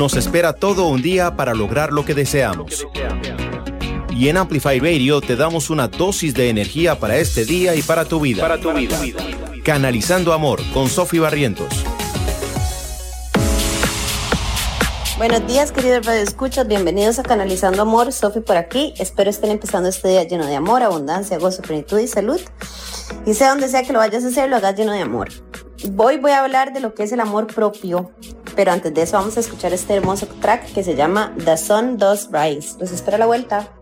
Nos espera todo un día para lograr lo que deseamos. Y en Amplify Radio te damos una dosis de energía para este día y para tu vida. Para tu vida. Canalizando Amor con Sofi Barrientos. Buenos días, queridos escuchas, Bienvenidos a Canalizando Amor. Sofi por aquí. Espero estén empezando este día lleno de amor, abundancia, gozo, plenitud y salud. Y sea donde sea que lo vayas a hacer, lo hagas lleno de amor. Hoy voy a hablar de lo que es el amor propio, pero antes de eso vamos a escuchar este hermoso track que se llama The Sun Does Rise. Los espero a la vuelta.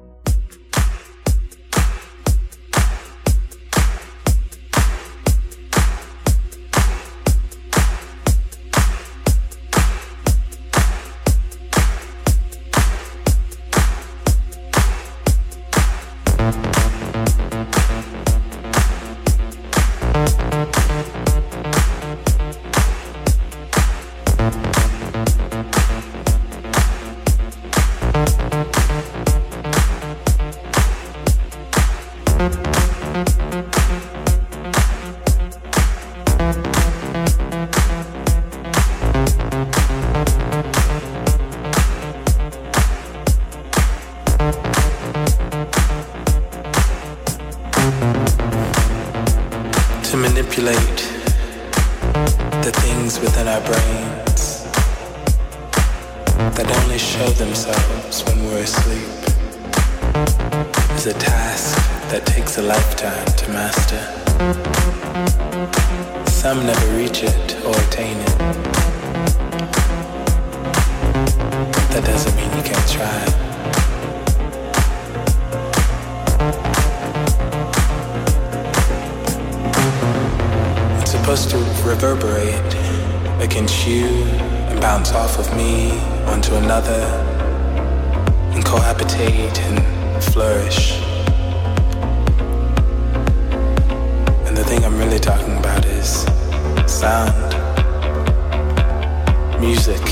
manipulate the things within our brains that only show themselves when we're asleep is a task that takes a lifetime to master. Some never reach it or attain it. That doesn't mean you can't try. supposed to reverberate against you and bounce off of me onto another and cohabitate and flourish. And the thing I'm really talking about is sound, music.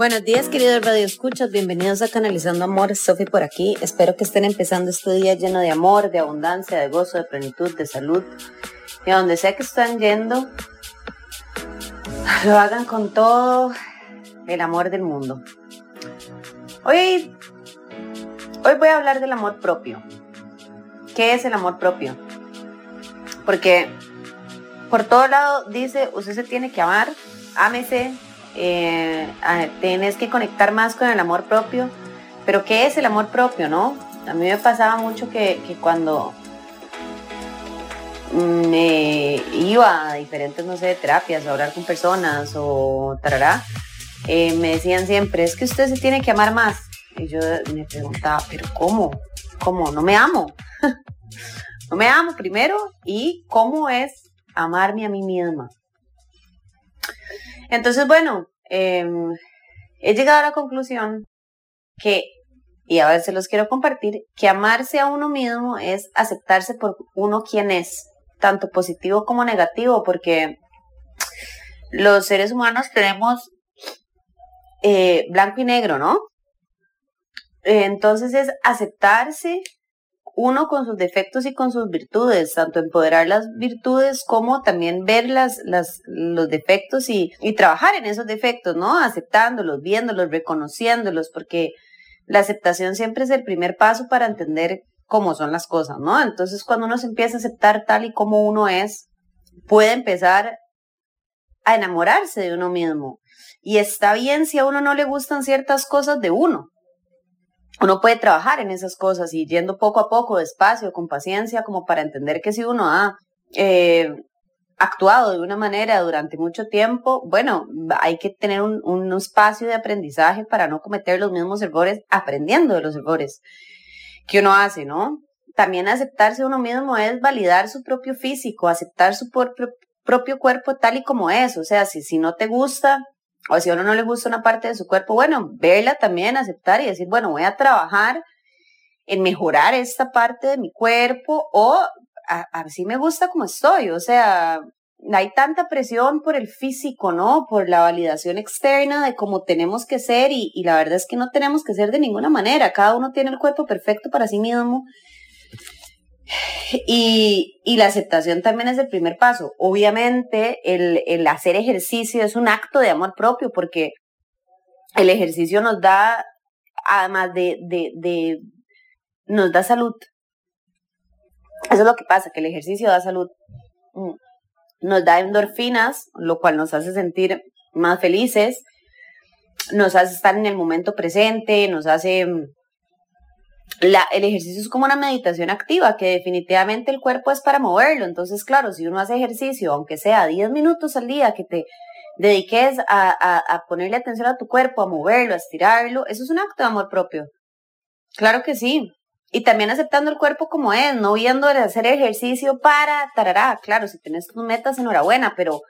Buenos días, queridos Radio Escuchas. Bienvenidos a Canalizando Amor. Sofi por aquí. Espero que estén empezando este día lleno de amor, de abundancia, de gozo, de plenitud, de salud. Y donde sea que estén yendo, lo hagan con todo el amor del mundo. Hoy, hoy voy a hablar del amor propio. ¿Qué es el amor propio? Porque por todo lado dice, usted se tiene que amar, ámese, eh, tienes que conectar más con el amor propio. Pero ¿qué es el amor propio, no? A mí me pasaba mucho que, cuando me iba a diferentes, no sé, terapias, a hablar con personas o tarará, eh, me decían siempre, es que usted se tiene que amar más. Y yo me preguntaba, pero ¿cómo? ¿Cómo? No me amo. no me amo primero y cómo es amarme a mí misma. Entonces, bueno, em, he llegado a la conclusión que, y a veces los quiero compartir, que amarse a uno mismo es aceptarse por uno quien es, tanto positivo como negativo, porque los seres humanos tenemos eh, blanco y negro, ¿no? Entonces es aceptarse uno con sus defectos y con sus virtudes, tanto empoderar las virtudes como también ver las, los defectos y, trabajar en esos defectos, ¿no? Aceptándolos, viéndolos, reconociéndolos, porque la aceptación siempre es el primer paso para entender cómo son las cosas, ¿no? Entonces cuando uno se empieza a aceptar tal y como uno es, puede empezar a enamorarse de uno mismo. Y está bien si a uno no le gustan ciertas cosas de uno, uno puede trabajar en esas cosas y yendo poco a poco, despacio, con paciencia, como para entender que si uno ha eh, actuado de una manera durante mucho tiempo, bueno, hay que tener un, un, espacio de aprendizaje para no cometer los mismos errores, aprendiendo de los errores que uno hace, ¿no? También aceptarse uno mismo es validar su propio físico, aceptar su propio cuerpo tal y como es, o sea, si, si no te gusta, o si a uno no le gusta una parte de su cuerpo, bueno, verla también, aceptar y decir, bueno, voy a trabajar en mejorar esta parte de mi cuerpo o a, ver si me gusta como estoy. O sea, hay tanta presión por el físico, ¿no? Por la validación externa de cómo tenemos que ser y, y la verdad es que no tenemos que ser de ninguna manera. Cada uno tiene el cuerpo perfecto para sí mismo y, la aceptación también es el primer paso. Obviamente, el, hacer ejercicio es un acto de amor propio porque el ejercicio nos da, además de, de, nos da salud. Eso es lo que pasa, que el ejercicio da salud. Mm. Nos da endorfinas, lo cual nos hace sentir más felices, nos hace estar en el momento presente, nos hace el ejercicio es como una meditación activa, que definitivamente el cuerpo es para moverlo. Entonces, claro, si uno hace ejercicio, aunque sea 10 minutos al día, que te dediques a, ponerle atención a tu cuerpo, a moverlo, a estirarlo, eso es un acto de amor propio. Claro que sí. Y también aceptando el cuerpo como es, no viendo de hacer ejercicio para tarará. Claro, si tienes tus metas, enhorabuena, pero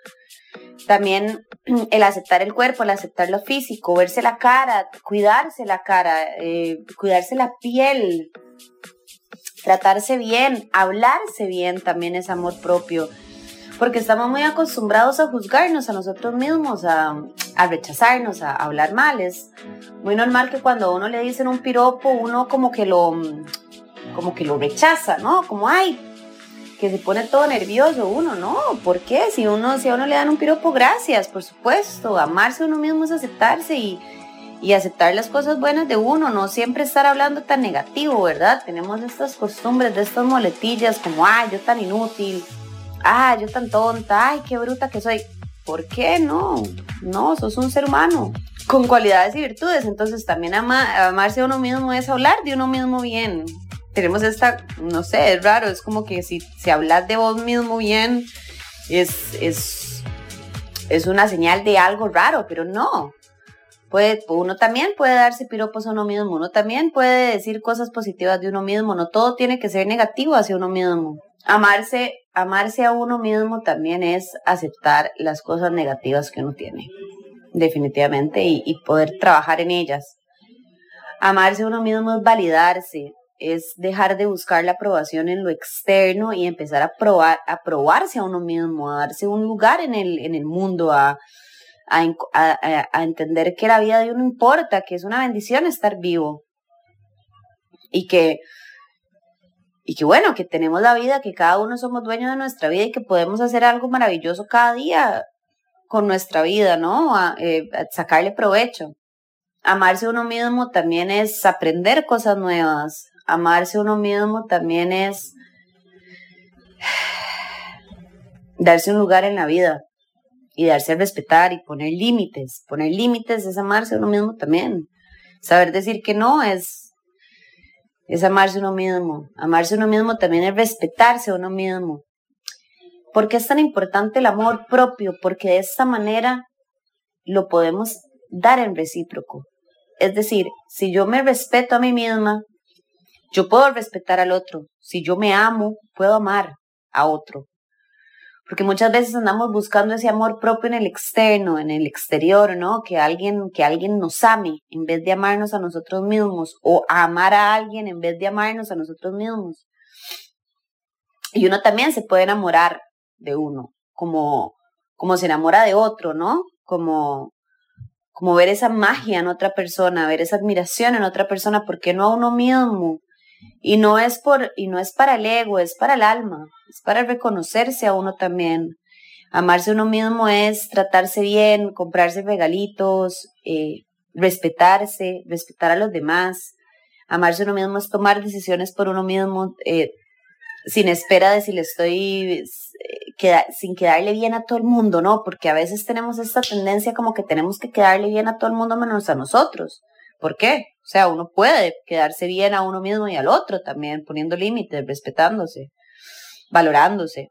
también el aceptar el cuerpo, el aceptar lo físico, verse la cara, cuidarse la cara, eh, cuidarse la piel, tratarse bien, hablarse bien también es amor propio. Porque estamos muy acostumbrados a juzgarnos a nosotros mismos, a, a rechazarnos, a, hablar mal. Es muy normal que cuando a uno le dicen un piropo, uno como que lo, como que lo rechaza, ¿no? Como, ay, que se pone todo nervioso uno, ¿no? ¿Por qué? Si uno, si a uno le dan un piropo, gracias, por supuesto. Amarse a uno mismo es aceptarse y, y aceptar las cosas buenas de uno, no siempre estar hablando tan negativo, ¿verdad? Tenemos estas costumbres de estas moletillas como, ay, yo tan inútil, ay, yo tan tonta, ay, qué bruta que soy. ¿Por qué no? No, sos un ser humano con cualidades y virtudes, entonces también amarse a uno mismo es hablar de uno mismo bien, tenemos esta, no sé, es raro, es como que si, si hablas de vos mismo bien, es, es, es una señal de algo raro, pero no. Puede, uno también puede darse piropos a uno mismo, uno también puede decir cosas positivas de uno mismo, no todo tiene que ser negativo hacia uno mismo. Amarse, amarse a uno mismo también es aceptar las cosas negativas que uno tiene, definitivamente, y, y poder trabajar en ellas. Amarse a uno mismo es validarse, es dejar de buscar la aprobación en lo externo y empezar a probar, a probarse a uno mismo, a darse un lugar en el, en el mundo, a, a, entender que la vida de uno importa, que es una bendición estar vivo. Y que, y que bueno, que tenemos la vida, que cada uno somos dueños de nuestra vida y que podemos hacer algo maravilloso cada día con nuestra vida, ¿no? A, eh, sacarle provecho. Amarse uno mismo también es aprender cosas nuevas. Amarse uno mismo también es darse un lugar en la vida y darse a respetar y poner límites. Poner límites es amarse uno mismo también. Saber decir que no es, es amarse uno mismo. Amarse uno mismo también es respetarse uno mismo. ¿Por qué es tan importante el amor propio? Porque de esta manera lo podemos dar en recíproco. Es decir, si yo me respeto a mí misma, yo puedo respetar al otro. Si yo me amo, puedo amar a otro porque muchas veces andamos buscando ese amor propio en el externo, en el exterior, ¿no? Que alguien, que alguien nos ame en vez de amarnos a nosotros mismos, o amar a alguien en vez de amarnos a nosotros mismos. Y uno también se puede enamorar de uno, como, como se enamora de otro, ¿no? Como, como ver esa magia en otra persona, ver esa admiración en otra persona, ¿por qué no a uno mismo? Y no es por, y no es para el ego, es para el alma, es para reconocerse a uno también. Amarse a uno mismo es tratarse bien, comprarse regalitos, eh, respetarse, respetar a los demás. Amarse a uno mismo es tomar decisiones por uno mismo, eh, sin espera de si le estoy, eh, sin quedarle bien a todo el mundo, ¿no? Porque a veces tenemos esta tendencia como que tenemos que quedarle bien a todo el mundo menos a nosotros. ¿Por qué? O sea, uno puede quedarse bien a uno mismo y al otro también, poniendo límites, respetándose, valorándose.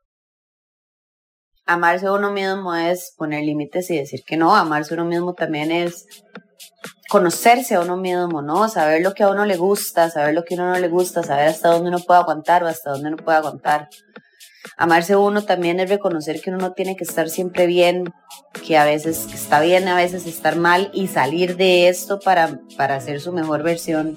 Amarse a uno mismo es poner límites y decir que no. Amarse a uno mismo también es conocerse a uno mismo, ¿no? Saber lo que a uno le gusta, saber lo que a uno no le gusta, saber hasta dónde uno puede aguantar o hasta dónde no puede aguantar. Amarse uno también es reconocer que uno no tiene que estar siempre bien, que a veces está bien, a veces estar mal y salir de esto para, para hacer su mejor versión.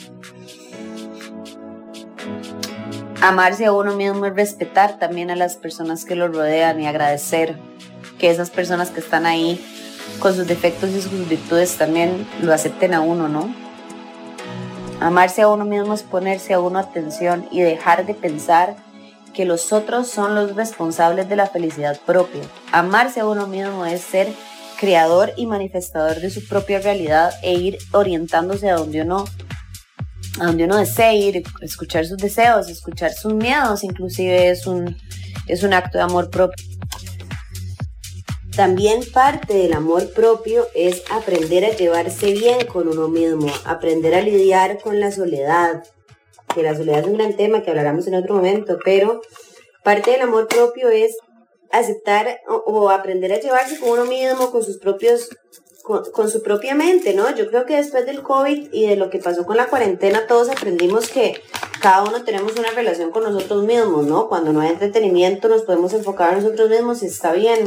Amarse a uno mismo es respetar también a las personas que lo rodean y agradecer que esas personas que están ahí con sus defectos y sus virtudes también lo acepten a uno, ¿no? Amarse a uno mismo es ponerse a uno atención y dejar de pensar que los otros son los responsables de la felicidad propia. Amarse a uno mismo es ser creador y manifestador de su propia realidad e ir orientándose a donde uno a donde uno desee ir, escuchar sus deseos, escuchar sus miedos, inclusive es un, es un acto de amor propio. También parte del amor propio es aprender a llevarse bien con uno mismo, aprender a lidiar con la soledad, que la soledad es un gran tema que hablaremos en otro momento, pero parte del amor propio es aceptar o, aprender a llevarse con uno mismo, con sus propios, con, su propia mente, ¿no? Yo creo que después del COVID y de lo que pasó con la cuarentena, todos aprendimos que cada uno tenemos una relación con nosotros mismos, ¿no? Cuando no hay entretenimiento nos podemos enfocar a nosotros mismos y está bien.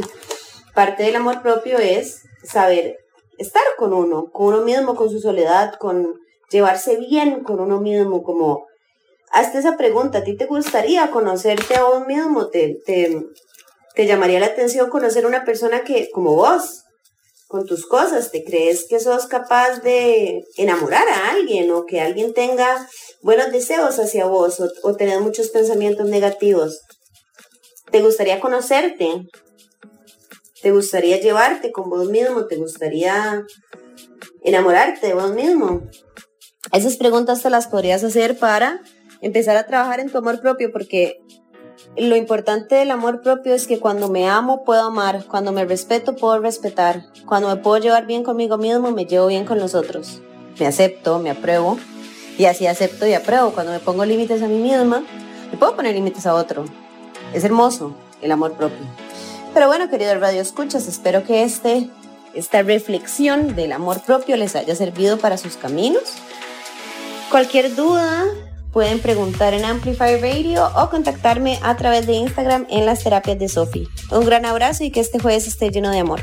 Parte del amor propio es saber estar con uno, con uno mismo, con su soledad, con llevarse bien con uno mismo, como hazte esa pregunta, ¿a ti te gustaría conocerte a vos mismo? ¿Te, te, llamaría la atención conocer una persona que, como vos, con tus cosas, te crees que sos capaz de enamorar a alguien o que alguien tenga buenos deseos hacia vos o, o tener muchos pensamientos negativos? ¿Te gustaría conocerte? ¿Te gustaría llevarte con vos mismo? ¿Te gustaría enamorarte de vos mismo? Esas preguntas te las podrías hacer para empezar a trabajar en tu amor propio porque lo importante del amor propio es que cuando me amo puedo amar, cuando me respeto puedo respetar, cuando me puedo llevar bien conmigo mismo me llevo bien con los otros. Me acepto, me apruebo y así acepto y apruebo. Cuando me pongo límites a mí misma, me puedo poner límites a otro. Es hermoso el amor propio. Pero bueno, queridos Radio Escuchas, espero que este, esta reflexión del amor propio les haya servido para sus caminos. Cualquier duda, pueden preguntar en Amplify Radio o contactarme a través de Instagram en las terapias de Sophie. Un gran abrazo y que este jueves esté lleno de amor.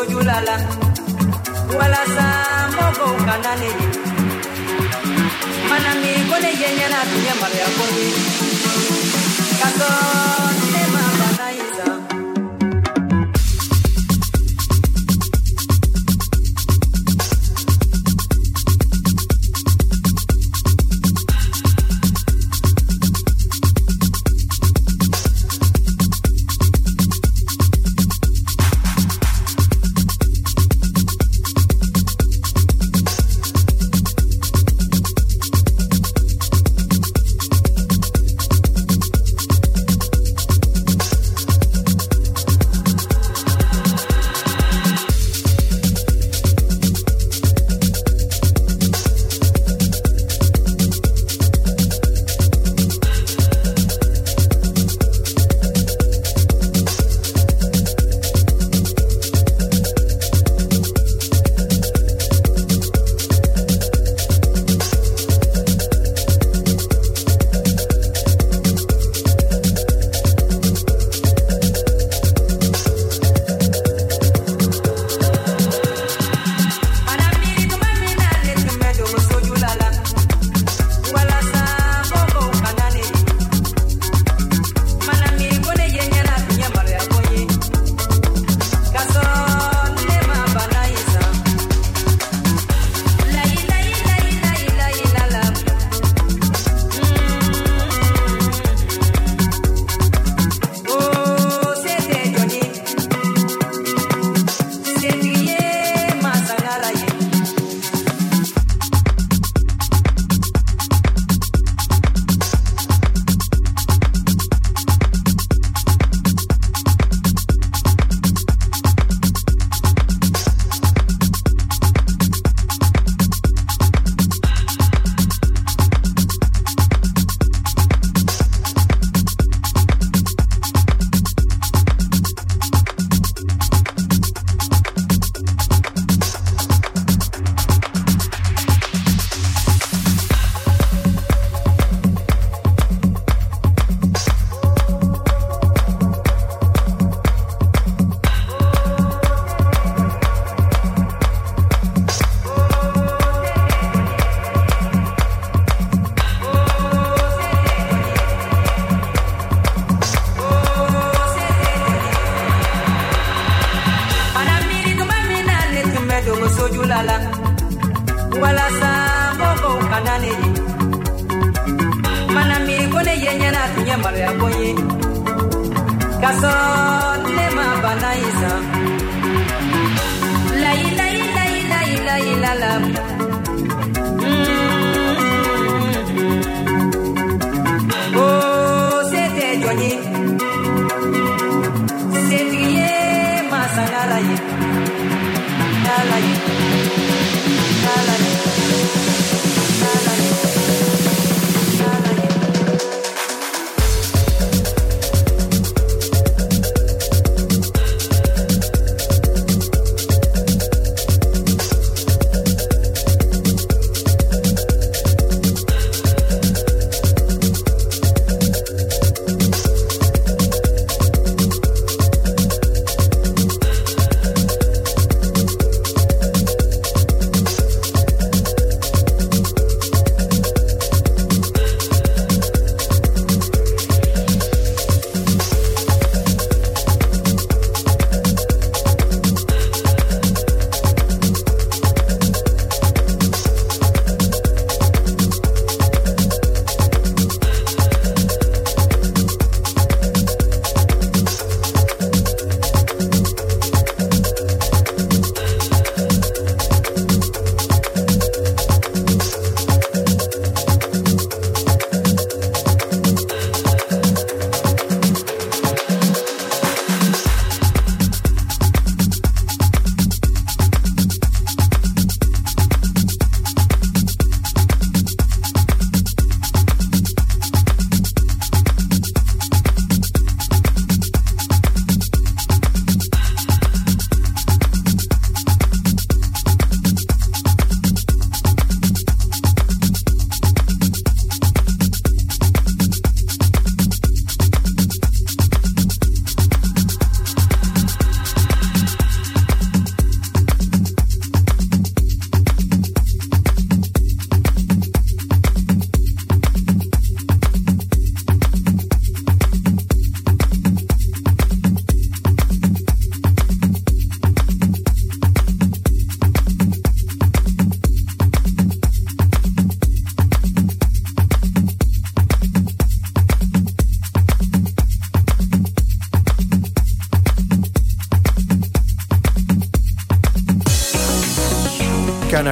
tojulala wala samoko ukanani. Mana mikone yenye na tunyamaria koni kasone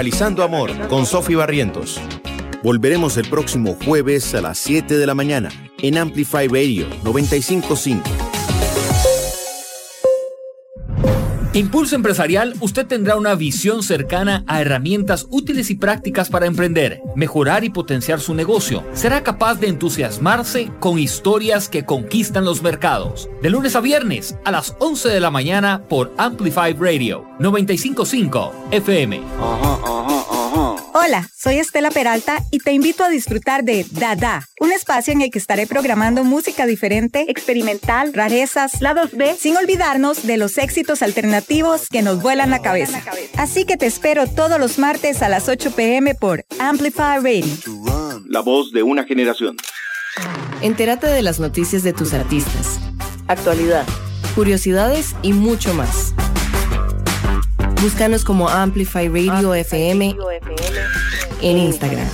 Canalizando Amor con Sofi Barrientos. Volveremos el próximo jueves a las 7 de la mañana en Amplify Radio 955. Impulso Empresarial, usted tendrá una visión cercana a herramientas útiles y prácticas para emprender, mejorar y potenciar su negocio. Será capaz de entusiasmarse con historias que conquistan los mercados. De lunes a viernes a las 11 de la mañana por Amplify Radio 955 FM. Hola, soy Estela Peralta y te invito a disfrutar de Dada, un espacio en el que estaré programando música diferente, experimental, rarezas, lados B, sin olvidarnos de los éxitos alternativos que nos vuelan la cabeza. Así que te espero todos los martes a las 8 pm por Amplify Radio. La voz de una generación. Entérate de las noticias de tus artistas, actualidad, curiosidades y mucho más. Búscanos como Amplify Radio, FM, en Instagram. En la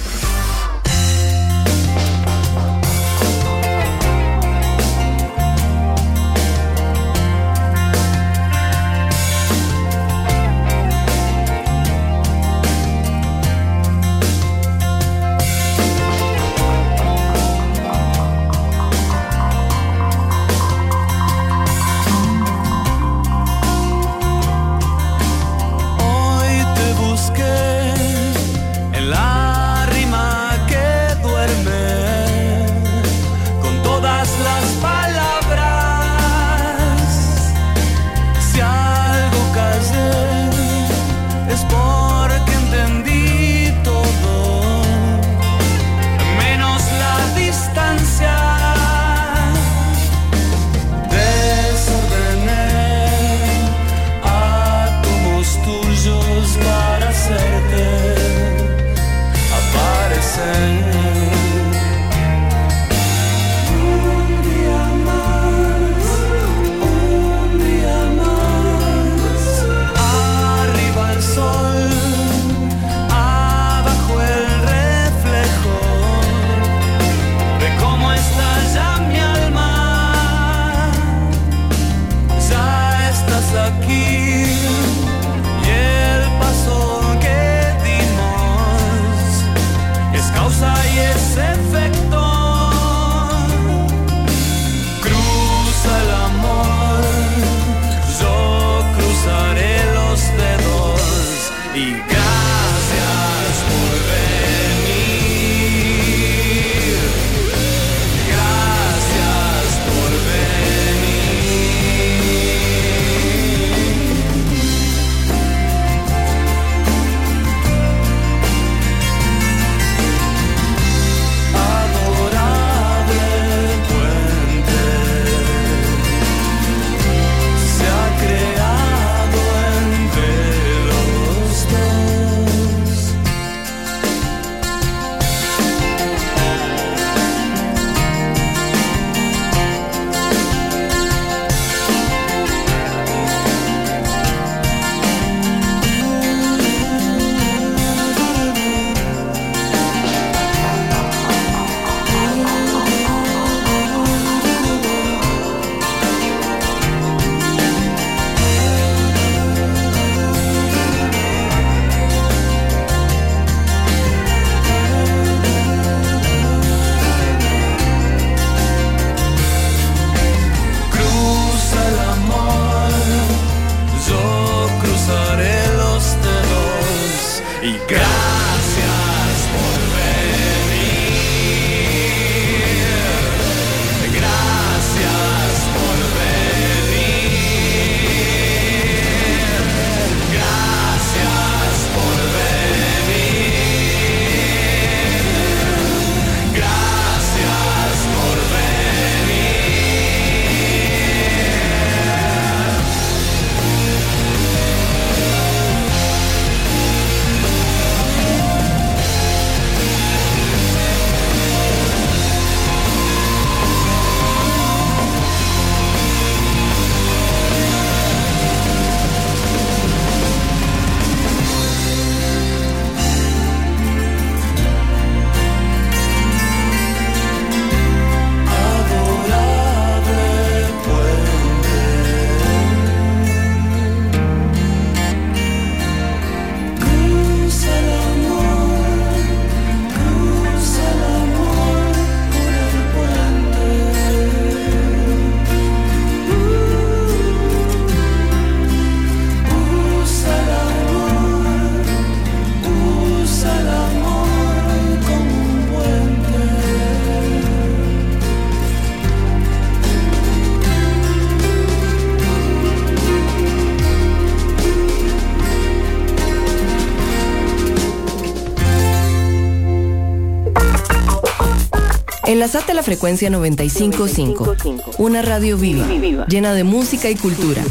Enlazate a la frecuencia 955, una radio viva, llena de música y cultura.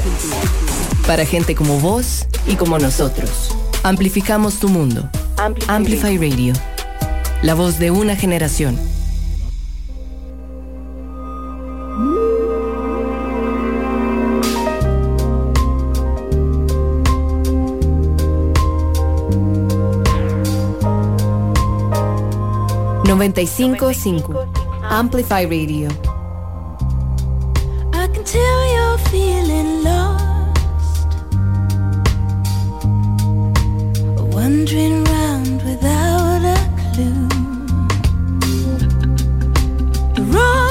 Para gente como vos y como nosotros. Amplificamos tu mundo. Amplify Radio. La voz de una generación. 955 Amplify Radio. I can tell you're feeling lost. Wandering without a clue. The road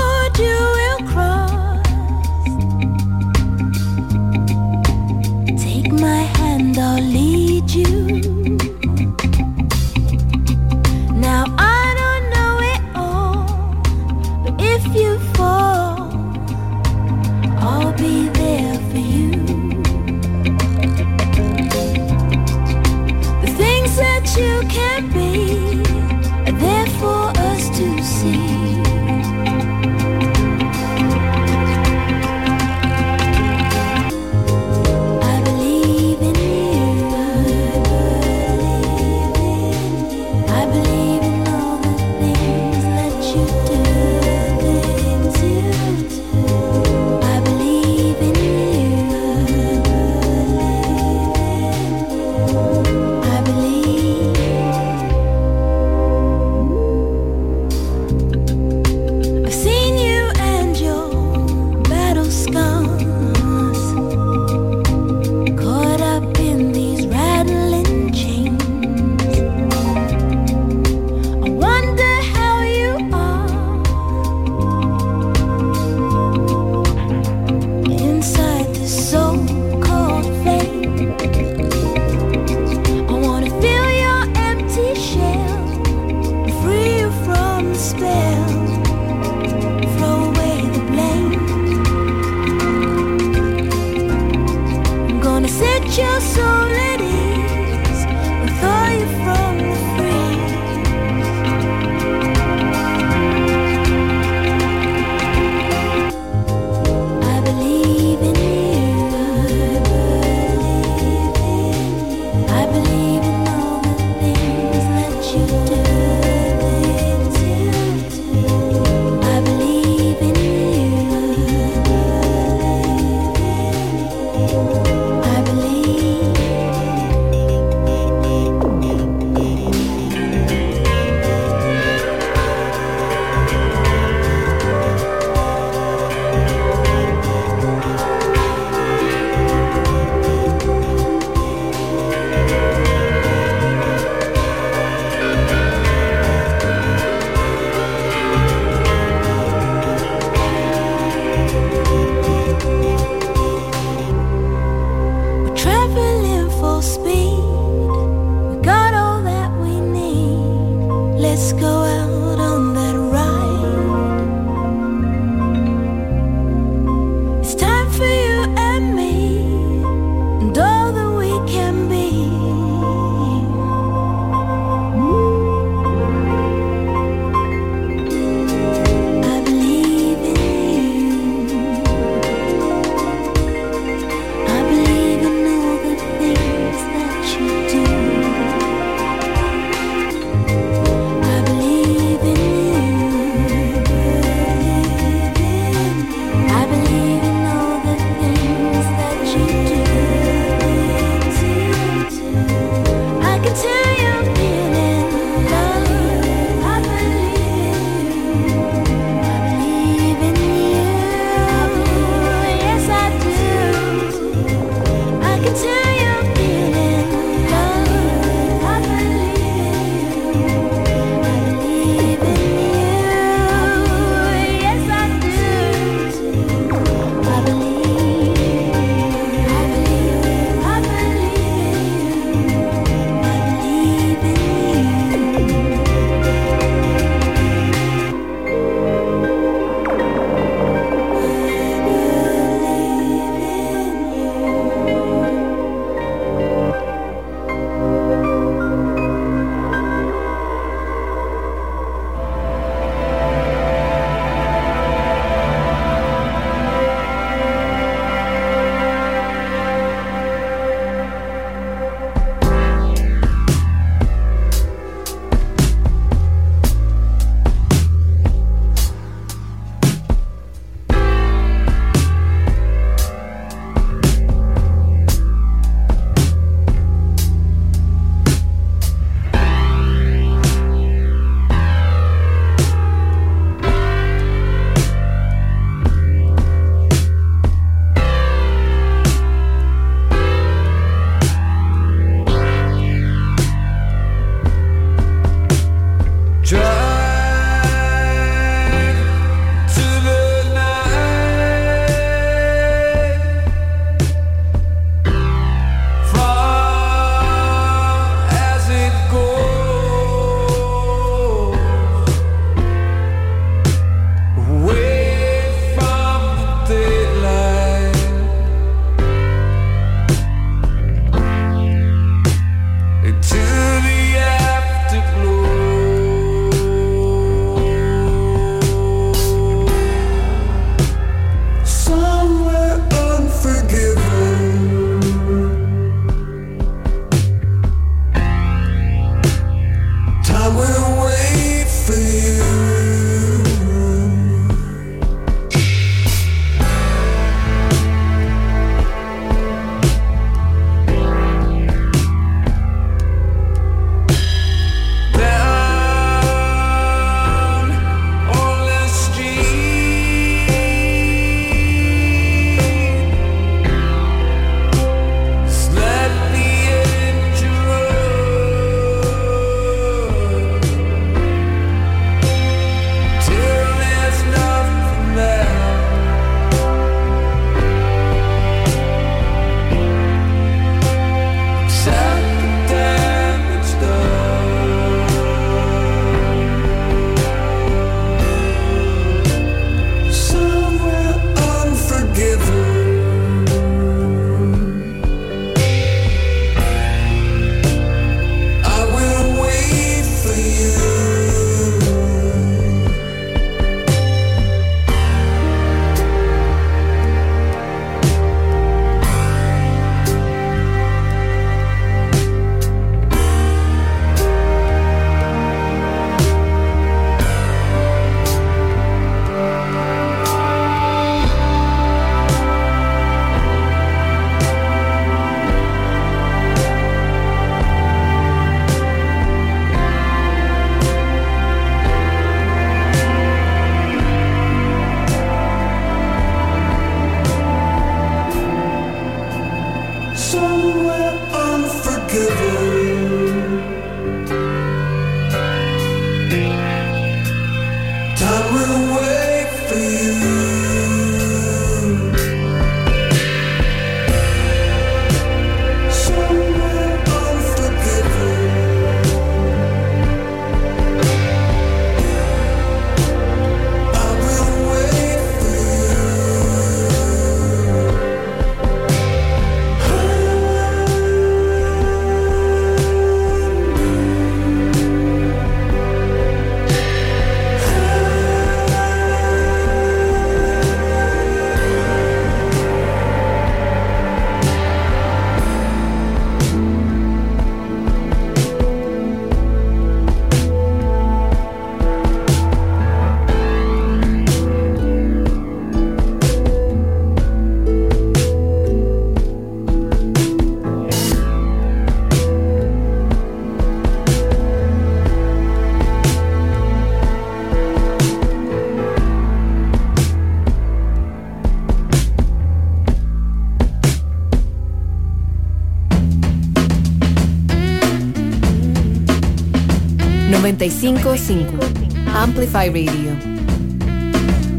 95.5 Amplify Radio.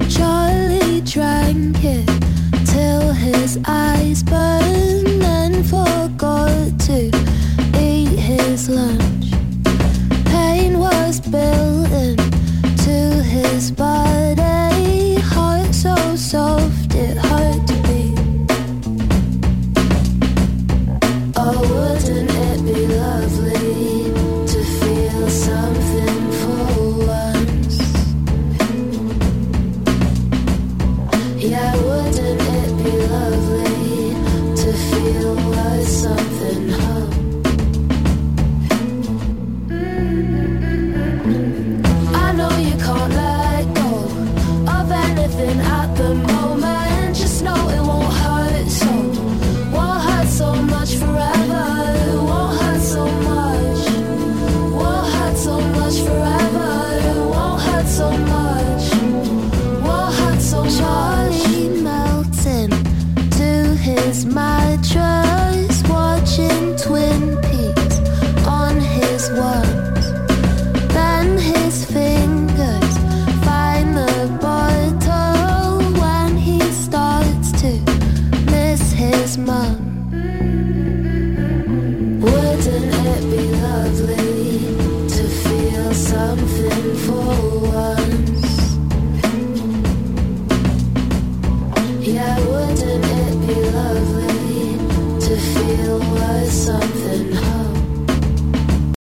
Charlie drank it till his eyes burned and forgot to eat his lunch.